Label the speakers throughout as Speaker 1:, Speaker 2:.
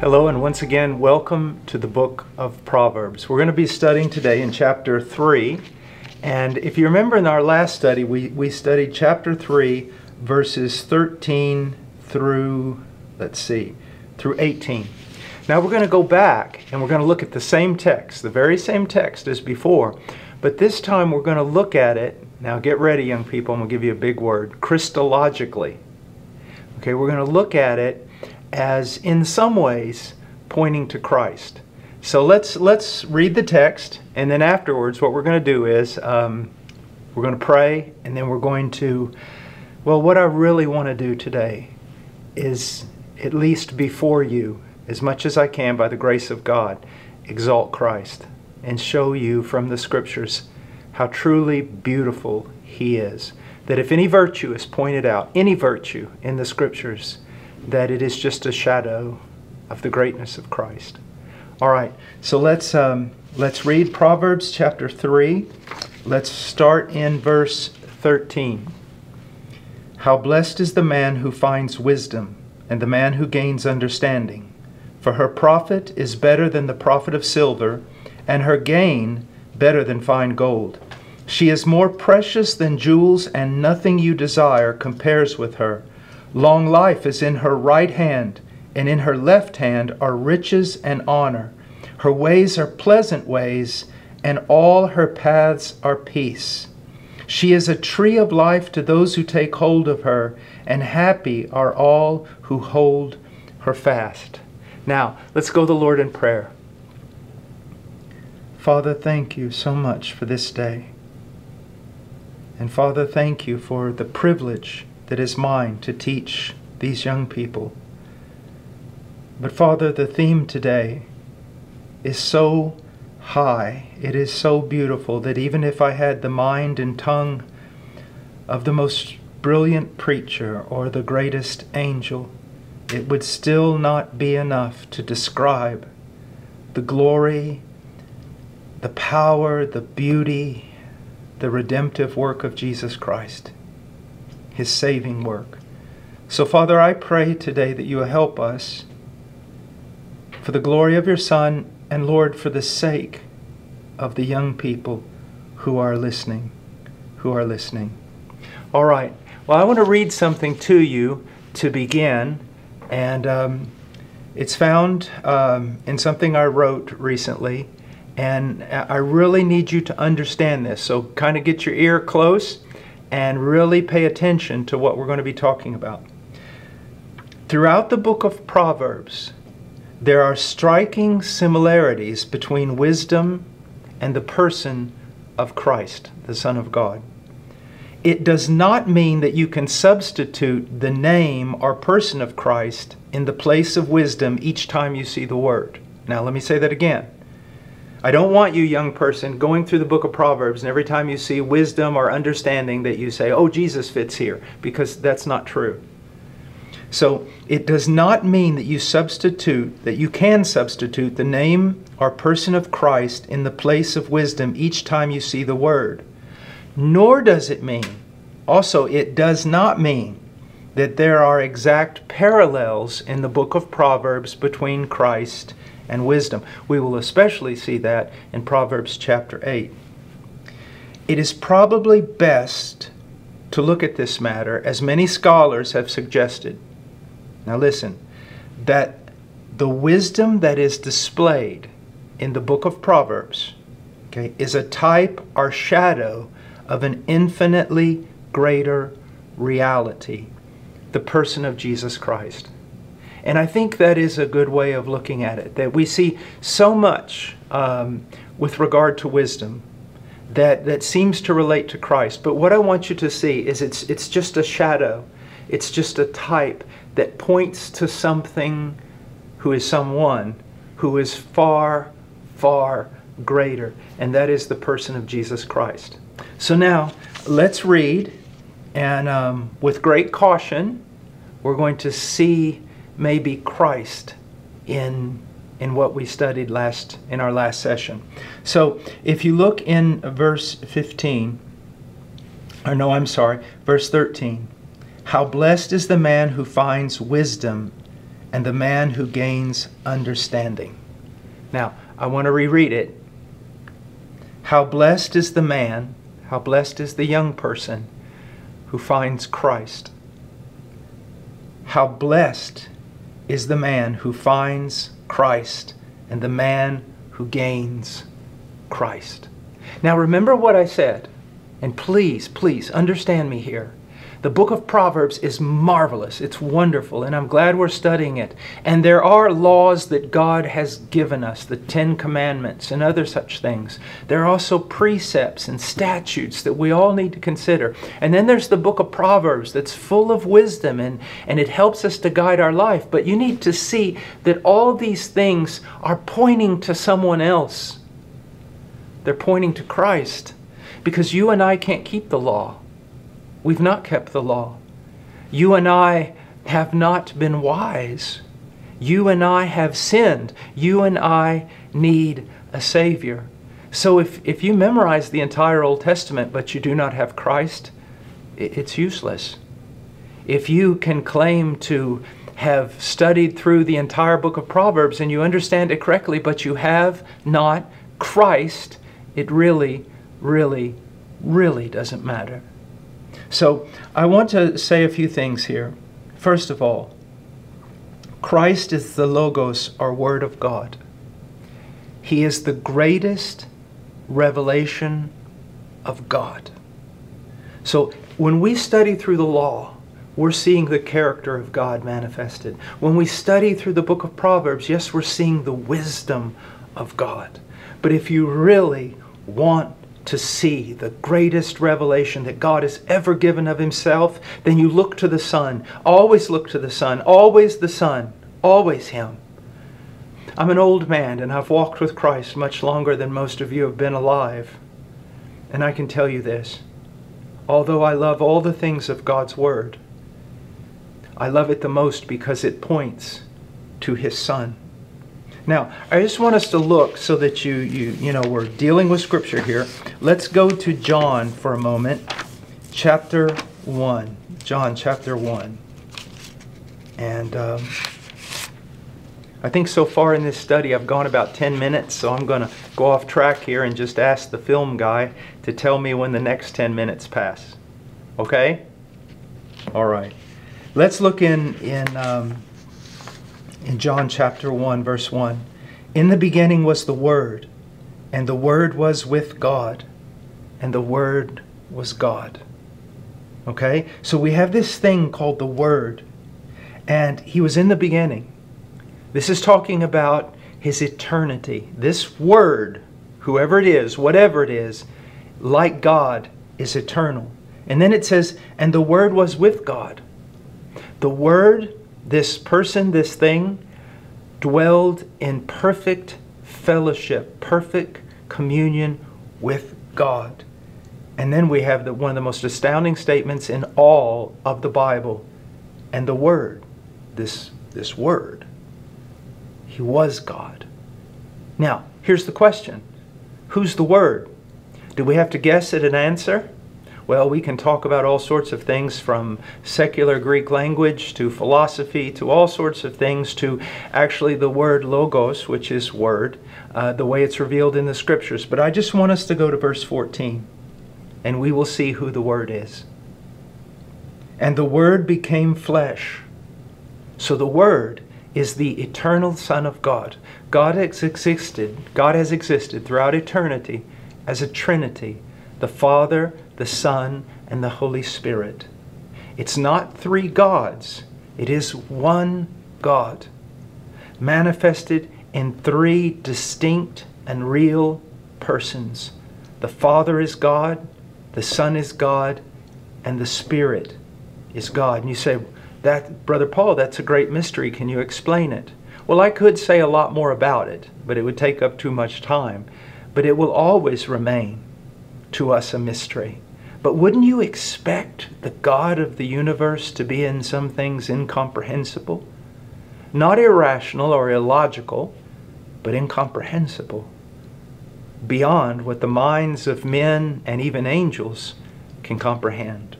Speaker 1: Hello, and once again, welcome to the book of Proverbs. We're going to be studying today in chapter 3. And if you remember in our last study, we, we studied chapter 3, verses 13 through, let's see, through 18. Now we're going to go back and we're going to look at the same text, the very same text as before, but this time we're going to look at it. Now get ready, young people, I'm going to give you a big word Christologically. Okay, we're going to look at it as in some ways pointing to Christ. So let's let's read the text, and then afterwards, what we're going to do is um, we're going to pray, and then we're going to. Well, what I really want to do today is at least before you, as much as I can, by the grace of God, exalt Christ and show you from the Scriptures how truly beautiful He is. That if any virtue is pointed out, any virtue in the Scriptures, that it is just a shadow of the greatness of Christ. All right, so let's um, let's read Proverbs chapter three. Let's start in verse thirteen. How blessed is the man who finds wisdom, and the man who gains understanding. For her profit is better than the profit of silver, and her gain better than fine gold. She is more precious than jewels, and nothing you desire compares with her. Long life is in her right hand, and in her left hand are riches and honor. Her ways are pleasant ways, and all her paths are peace. She is a tree of life to those who take hold of her, and happy are all who hold her fast. Now, let's go to the Lord in prayer. Father, thank you so much for this day. And Father, thank you for the privilege that is mine to teach these young people. But Father, the theme today is so high, it is so beautiful that even if I had the mind and tongue of the most brilliant preacher or the greatest angel, it would still not be enough to describe the glory, the power, the beauty, the redemptive work of Jesus Christ his saving work. So, Father, I pray today that you will help us for the glory of your Son and, Lord, for the sake of the young people who are listening, who are listening. All right. Well, I want to read something to you to begin, and um, it's found um, in something I wrote recently, and I really need you to understand this. So, kind of get your ear close and really pay attention to what we're going to be talking about. Throughout the book of Proverbs, there are striking similarities between wisdom and the person of Christ, the Son of God. It does not mean that you can substitute the name or person of Christ in the place of wisdom each time you see the word. Now, let me say that again. I don't want you, young person, going through the book of Proverbs and every time you see wisdom or understanding that you say, oh, Jesus fits here, because that's not true. So it does not mean that you substitute, that you can substitute the name or person of Christ in the place of wisdom each time you see the word. Nor does it mean, also, it does not mean that there are exact parallels in the book of Proverbs between Christ and wisdom. We will especially see that in Proverbs chapter 8. It is probably best to look at this matter, as many scholars have suggested. Now, listen, that the wisdom that is displayed in the book of Proverbs okay, is a type or shadow of an infinitely greater reality, the person of Jesus Christ. And I think that is a good way of looking at it, that we see so much um, with regard to wisdom that, that seems to relate to Christ. But what I want you to see is it's, it's just a shadow, it's just a type that points to something who is someone who is far, far greater, and that is the person of Jesus Christ. So now, let's read, and um, with great caution, we're going to see maybe Christ in in what we studied last in our last session. So, if you look in verse 15, or no, I'm sorry, verse 13. How blessed is the man who finds wisdom and the man who gains understanding. Now, I want to reread it. How blessed is the man, how blessed is the young person who finds Christ. How blessed is the man who finds Christ and the man who gains Christ. Now remember what I said, and please, please understand me here. The book of Proverbs is marvelous. It's wonderful, and I'm glad we're studying it. And there are laws that God has given us, the Ten Commandments and other such things. There are also precepts and statutes that we all need to consider. And then there's the book of Proverbs that's full of wisdom and, and it helps us to guide our life. But you need to see that all these things are pointing to someone else, they're pointing to Christ. Because you and I can't keep the law. We've not kept the law. You and I have not been wise. You and I have sinned. You and I need a Savior. So if, if you memorize the entire Old Testament but you do not have Christ, it's useless. If you can claim to have studied through the entire book of Proverbs and you understand it correctly, but you have not Christ, it really, really, really doesn't matter. So I want to say a few things here. First of all, Christ is the Logos or Word of God. He is the greatest revelation of God. So when we study through the law, we're seeing the character of God manifested. When we study through the book of Proverbs, yes, we're seeing the wisdom of God. But if you really want to see the greatest revelation that God has ever given of Himself, then you look to the Son. Always look to the Son. Always the Son. Always Him. I'm an old man and I've walked with Christ much longer than most of you have been alive. And I can tell you this although I love all the things of God's Word, I love it the most because it points to His Son. Now, I just want us to look so that you, you, you know, we're dealing with Scripture here. Let's go to John for a moment, chapter 1. John chapter 1. And um, I think so far in this study I've gone about 10 minutes, so I'm going to go off track here and just ask the film guy to tell me when the next 10 minutes pass. Okay? All right. Let's look in, in um, in John chapter 1, verse 1. In the beginning was the Word, and the Word was with God, and the Word was God. Okay? So we have this thing called the Word, and He was in the beginning. This is talking about His eternity. This Word, whoever it is, whatever it is, like God, is eternal. And then it says, and the Word was with God. The Word this person, this thing, dwelled in perfect fellowship, perfect communion with God. And then we have the, one of the most astounding statements in all of the Bible. And the Word, this, this Word, He was God. Now, here's the question Who's the Word? Do we have to guess at an answer? Well, we can talk about all sorts of things from secular Greek language to philosophy to all sorts of things to actually the word logos, which is word, uh, the way it's revealed in the scriptures. But I just want us to go to verse 14 and we will see who the word is. And the word became flesh. So the word is the eternal Son of God. God has existed, God has existed throughout eternity as a Trinity, the Father, the Son, and the Holy Spirit. It's not three gods, it is one God, manifested in three distinct and real persons. The Father is God, the Son is God, and the Spirit is God. And you say, that, Brother Paul, that's a great mystery. Can you explain it? Well, I could say a lot more about it, but it would take up too much time. But it will always remain to us a mystery. But wouldn't you expect the God of the universe to be in some things incomprehensible? Not irrational or illogical, but incomprehensible. Beyond what the minds of men and even angels can comprehend.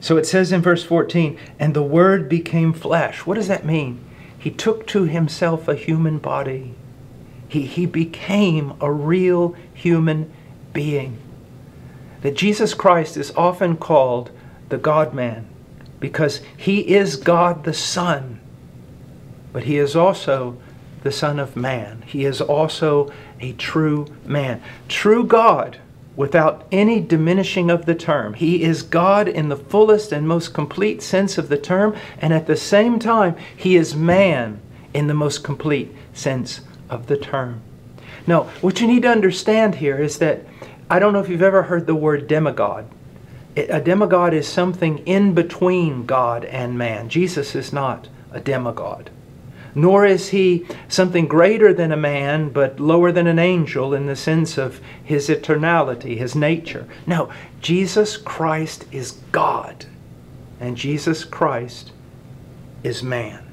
Speaker 1: So it says in verse 14, and the Word became flesh. What does that mean? He took to himself a human body. He, he became a real human being. That Jesus Christ is often called the God man because he is God the Son, but he is also the Son of Man. He is also a true man. True God without any diminishing of the term. He is God in the fullest and most complete sense of the term, and at the same time, He is man in the most complete sense of the term. Now, what you need to understand here is that I don't know if you've ever heard the word demigod. A demigod is something in between God and man. Jesus is not a demigod nor is he something greater than a man, but lower than an angel in the sense of his eternality, his nature. No, Jesus Christ is God, and Jesus Christ is man.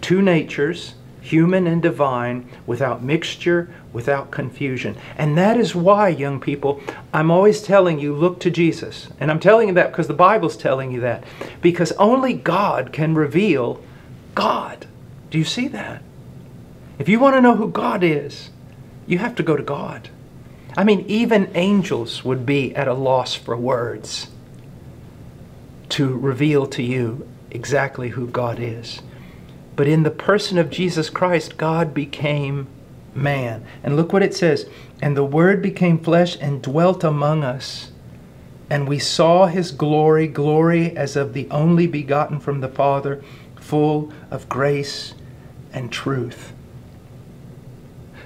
Speaker 1: Two natures, human and divine, without mixture, without confusion. And that is why, young people, I'm always telling you, look to Jesus. And I'm telling you that because the Bible's telling you that. Because only God can reveal God. Do you see that? If you want to know who God is, you have to go to God. I mean, even angels would be at a loss for words to reveal to you exactly who God is. But in the person of Jesus Christ, God became man. And look what it says And the Word became flesh and dwelt among us. And we saw his glory, glory as of the only begotten from the Father, full of grace and truth.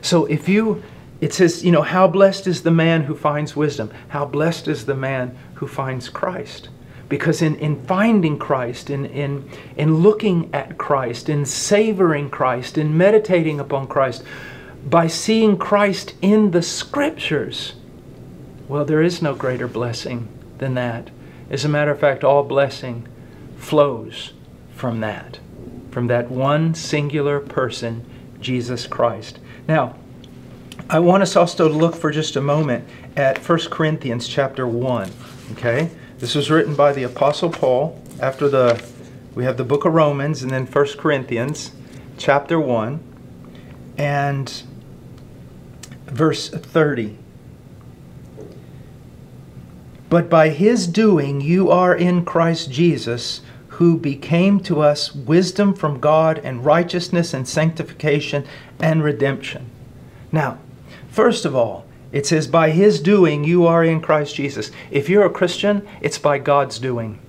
Speaker 1: So if you, it says, you know, how blessed is the man who finds wisdom? How blessed is the man who finds Christ? Because in, in finding Christ, in, in, in looking at Christ, in savoring Christ, in meditating upon Christ, by seeing Christ in the Scriptures, well, there is no greater blessing than that. As a matter of fact, all blessing flows from that from that one singular person, Jesus Christ. Now, I want us also to look for just a moment at 1 Corinthians chapter 1. Okay? This was written by the Apostle Paul after the we have the book of Romans and then 1 Corinthians chapter 1 and verse 30. But by his doing you are in Christ Jesus who became to us wisdom from God and righteousness and sanctification and redemption. Now, first of all, it says, by his doing you are in Christ Jesus. If you're a Christian, it's by God's doing.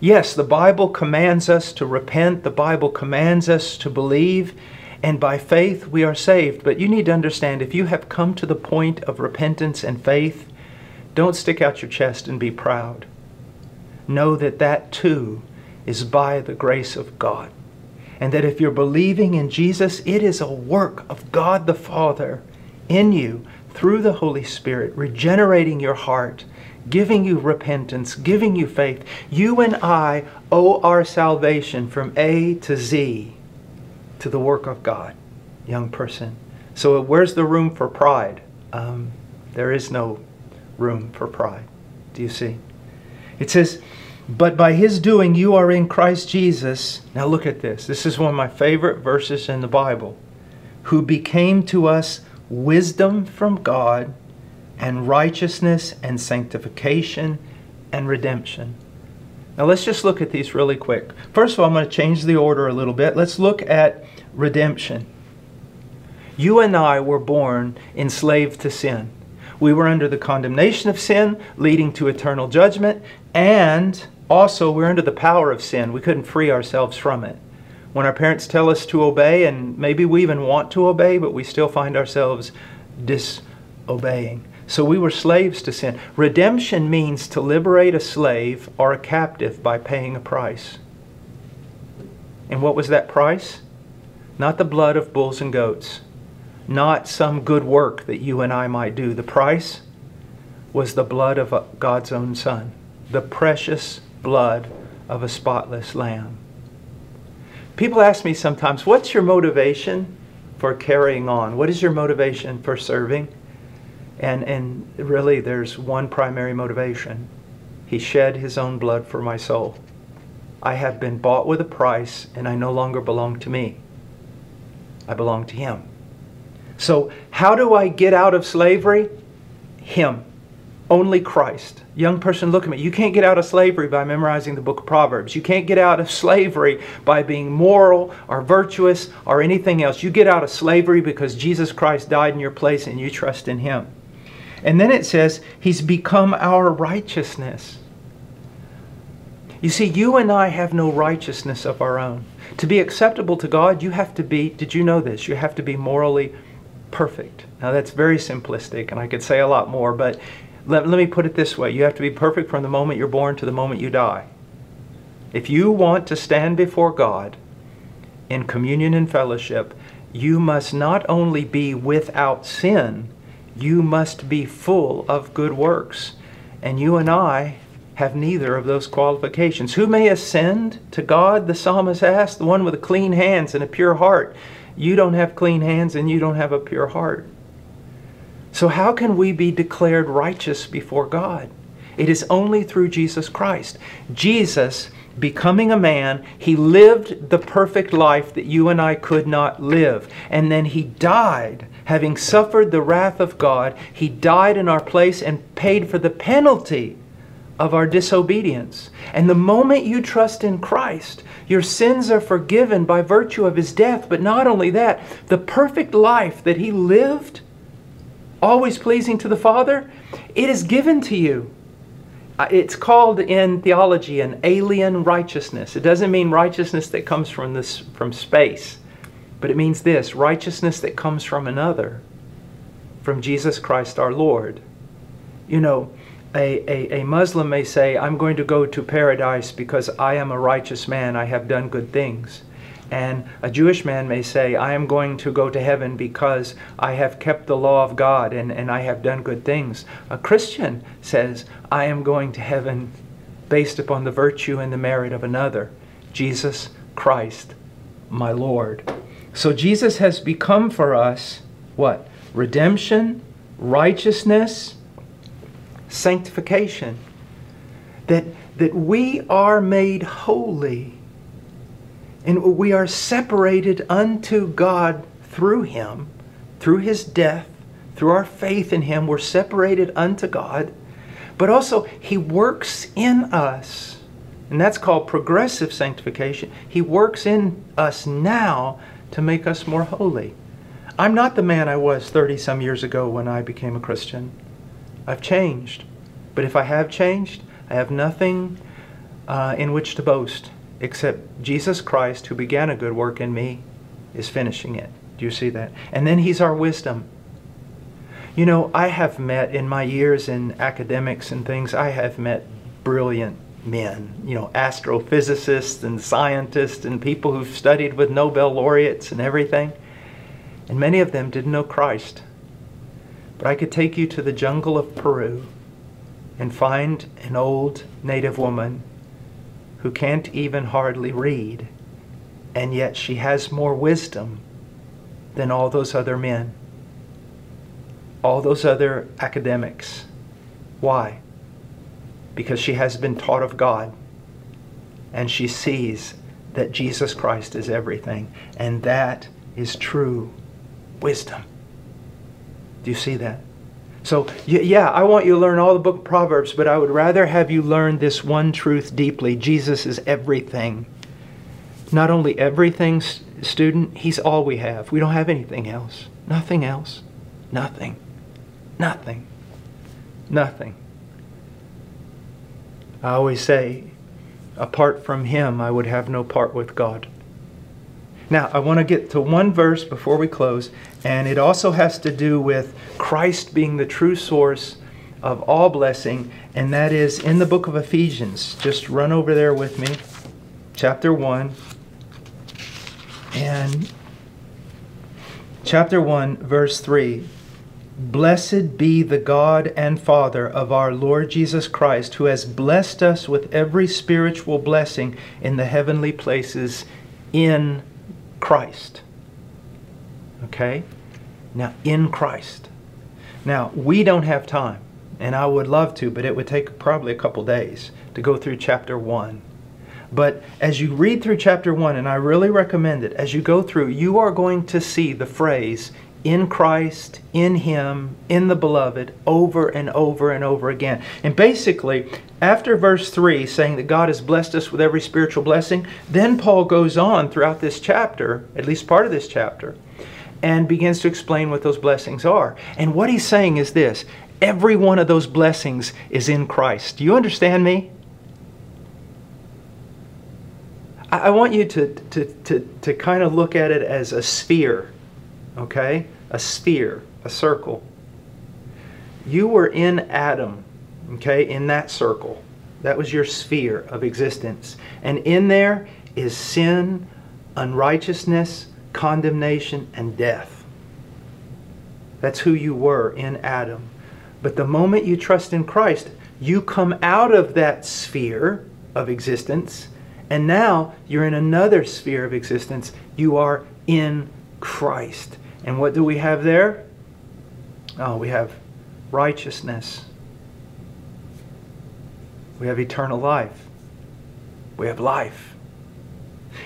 Speaker 1: Yes, the Bible commands us to repent, the Bible commands us to believe, and by faith we are saved. But you need to understand if you have come to the point of repentance and faith, don't stick out your chest and be proud know that that too is by the grace of God. And that if you're believing in Jesus, it is a work of God the Father in you through the Holy Spirit, regenerating your heart, giving you repentance, giving you faith. You and I owe our salvation from A to Z to the work of God, young person. So, where's the room for pride? Um, there is no room for pride. Do you see? It says, but by his doing, you are in Christ Jesus. Now look at this. This is one of my favorite verses in the Bible. Who became to us wisdom from God and righteousness and sanctification and redemption. Now let's just look at these really quick. First of all, I'm going to change the order a little bit. Let's look at redemption. You and I were born enslaved to sin. We were under the condemnation of sin, leading to eternal judgment, and also, we're under the power of sin. We couldn't free ourselves from it. When our parents tell us to obey, and maybe we even want to obey, but we still find ourselves disobeying. So we were slaves to sin. Redemption means to liberate a slave or a captive by paying a price. And what was that price? not the blood of bulls and goats, not some good work that you and I might do. The price was the blood of God's own Son, the precious blood of a spotless lamb. People ask me sometimes, what's your motivation for carrying on? What is your motivation for serving? And, and really, there's one primary motivation. He shed his own blood for my soul. I have been bought with a price, and I no longer belong to me. I belong to him. So, how do I get out of slavery? Him. Only Christ. Young person, look at me. You can't get out of slavery by memorizing the book of Proverbs. You can't get out of slavery by being moral or virtuous or anything else. You get out of slavery because Jesus Christ died in your place and you trust in Him. And then it says, He's become our righteousness. You see, you and I have no righteousness of our own. To be acceptable to God, you have to be, did you know this? You have to be morally perfect. Now, that's very simplistic, and I could say a lot more, but let, let me put it this way you have to be perfect from the moment you're born to the moment you die. If you want to stand before God in communion and fellowship, you must not only be without sin, you must be full of good works. And you and I have neither of those qualifications. Who may ascend to God? The psalmist asked, the one with clean hands and a pure heart. You don't have clean hands and you don't have a pure heart. So, how can we be declared righteous before God? It is only through Jesus Christ. Jesus, becoming a man, he lived the perfect life that you and I could not live. And then he died, having suffered the wrath of God. He died in our place and paid for the penalty of our disobedience. And the moment you trust in Christ, your sins are forgiven by virtue of his death. But not only that, the perfect life that he lived always pleasing to the Father, it is given to you. Uh, it's called in theology an alien righteousness. It doesn't mean righteousness that comes from this from space, but it means this, righteousness that comes from another, from Jesus Christ our Lord. You know, a, a, a Muslim may say, I'm going to go to paradise because I am a righteous man, I have done good things. And a Jewish man may say, I am going to go to heaven because I have kept the law of God and, and I have done good things. A Christian says, I am going to heaven based upon the virtue and the merit of another, Jesus Christ, my Lord. So Jesus has become for us what? Redemption, righteousness, sanctification. That, that we are made holy and we are separated unto God through Him, through His death, through our faith in Him. We're separated unto God. But also, He works in us. And that's called progressive sanctification. He works in us now to make us more holy. I'm not the man I was 30 some years ago when I became a Christian. I've changed. But if I have changed, I have nothing uh, in which to boast except Jesus Christ, who began a good work in me, is finishing it. Do you see that? And then He's our wisdom. You know, I have met in my years in academics and things, I have met brilliant men, you know, astrophysicists and scientists and people who've studied with Nobel laureates and everything. And many of them didn't know Christ. But I could take you to the jungle of Peru and find an old native woman who can't even hardly read, and yet she has more wisdom than all those other men, all those other academics. Why? Because she has been taught of God and she sees that Jesus Christ is everything, and that is true wisdom. Do you see that? So, yeah, I want you to learn all the book of Proverbs, but I would rather have you learn this one truth deeply. Jesus is everything. Not only everything, student, He's all we have. We don't have anything else. Nothing else. Nothing. Nothing. Nothing. I always say, apart from Him, I would have no part with God. Now, I want to get to one verse before we close, and it also has to do with Christ being the true source of all blessing, and that is in the book of Ephesians. Just run over there with me, chapter 1. And chapter 1, verse 3 Blessed be the God and Father of our Lord Jesus Christ, who has blessed us with every spiritual blessing in the heavenly places in Christ. Okay? Now, in Christ. Now, we don't have time, and I would love to, but it would take probably a couple days to go through chapter 1. But as you read through chapter 1, and I really recommend it, as you go through, you are going to see the phrase in Christ, in Him, in the beloved, over and over and over again. And basically, after verse 3, saying that God has blessed us with every spiritual blessing, then Paul goes on throughout this chapter, at least part of this chapter, and begins to explain what those blessings are. And what he's saying is this every one of those blessings is in Christ. Do you understand me? I want you to, to, to, to kind of look at it as a sphere okay? A sphere, a circle. You were in Adam, okay, in that circle. That was your sphere of existence. And in there is sin, unrighteousness, condemnation, and death. That's who you were in Adam. But the moment you trust in Christ, you come out of that sphere of existence, and now you're in another sphere of existence. You are in Christ. And what do we have there? Oh, we have righteousness. We have eternal life. We have life.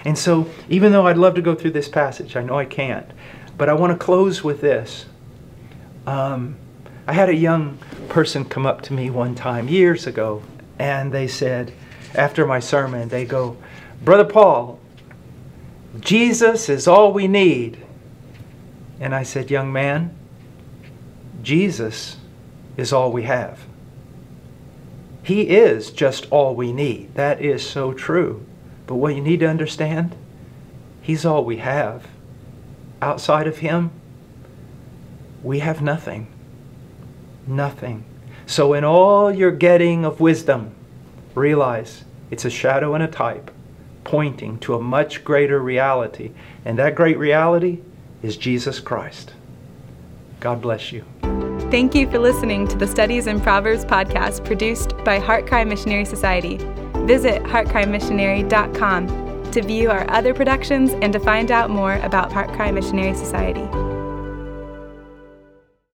Speaker 1: And so, even though I'd love to go through this passage, I know I can't, but I want to close with this. Um, I had a young person come up to me one time years ago, and they said, after my sermon, they go, Brother Paul, Jesus is all we need. And I said, Young man, Jesus is all we have. He is just all we need. That is so true. But what you need to understand, He's all we have. Outside of Him, we have nothing. Nothing. So, in all your getting of wisdom, realize it's a shadow and a type pointing to a much greater reality. And that great reality is Jesus Christ. God bless you.
Speaker 2: Thank you for listening to the Studies in Proverbs podcast produced by HeartCry Missionary Society. Visit heartcrymissionary.com to view our other productions and to find out more about HeartCry Missionary Society.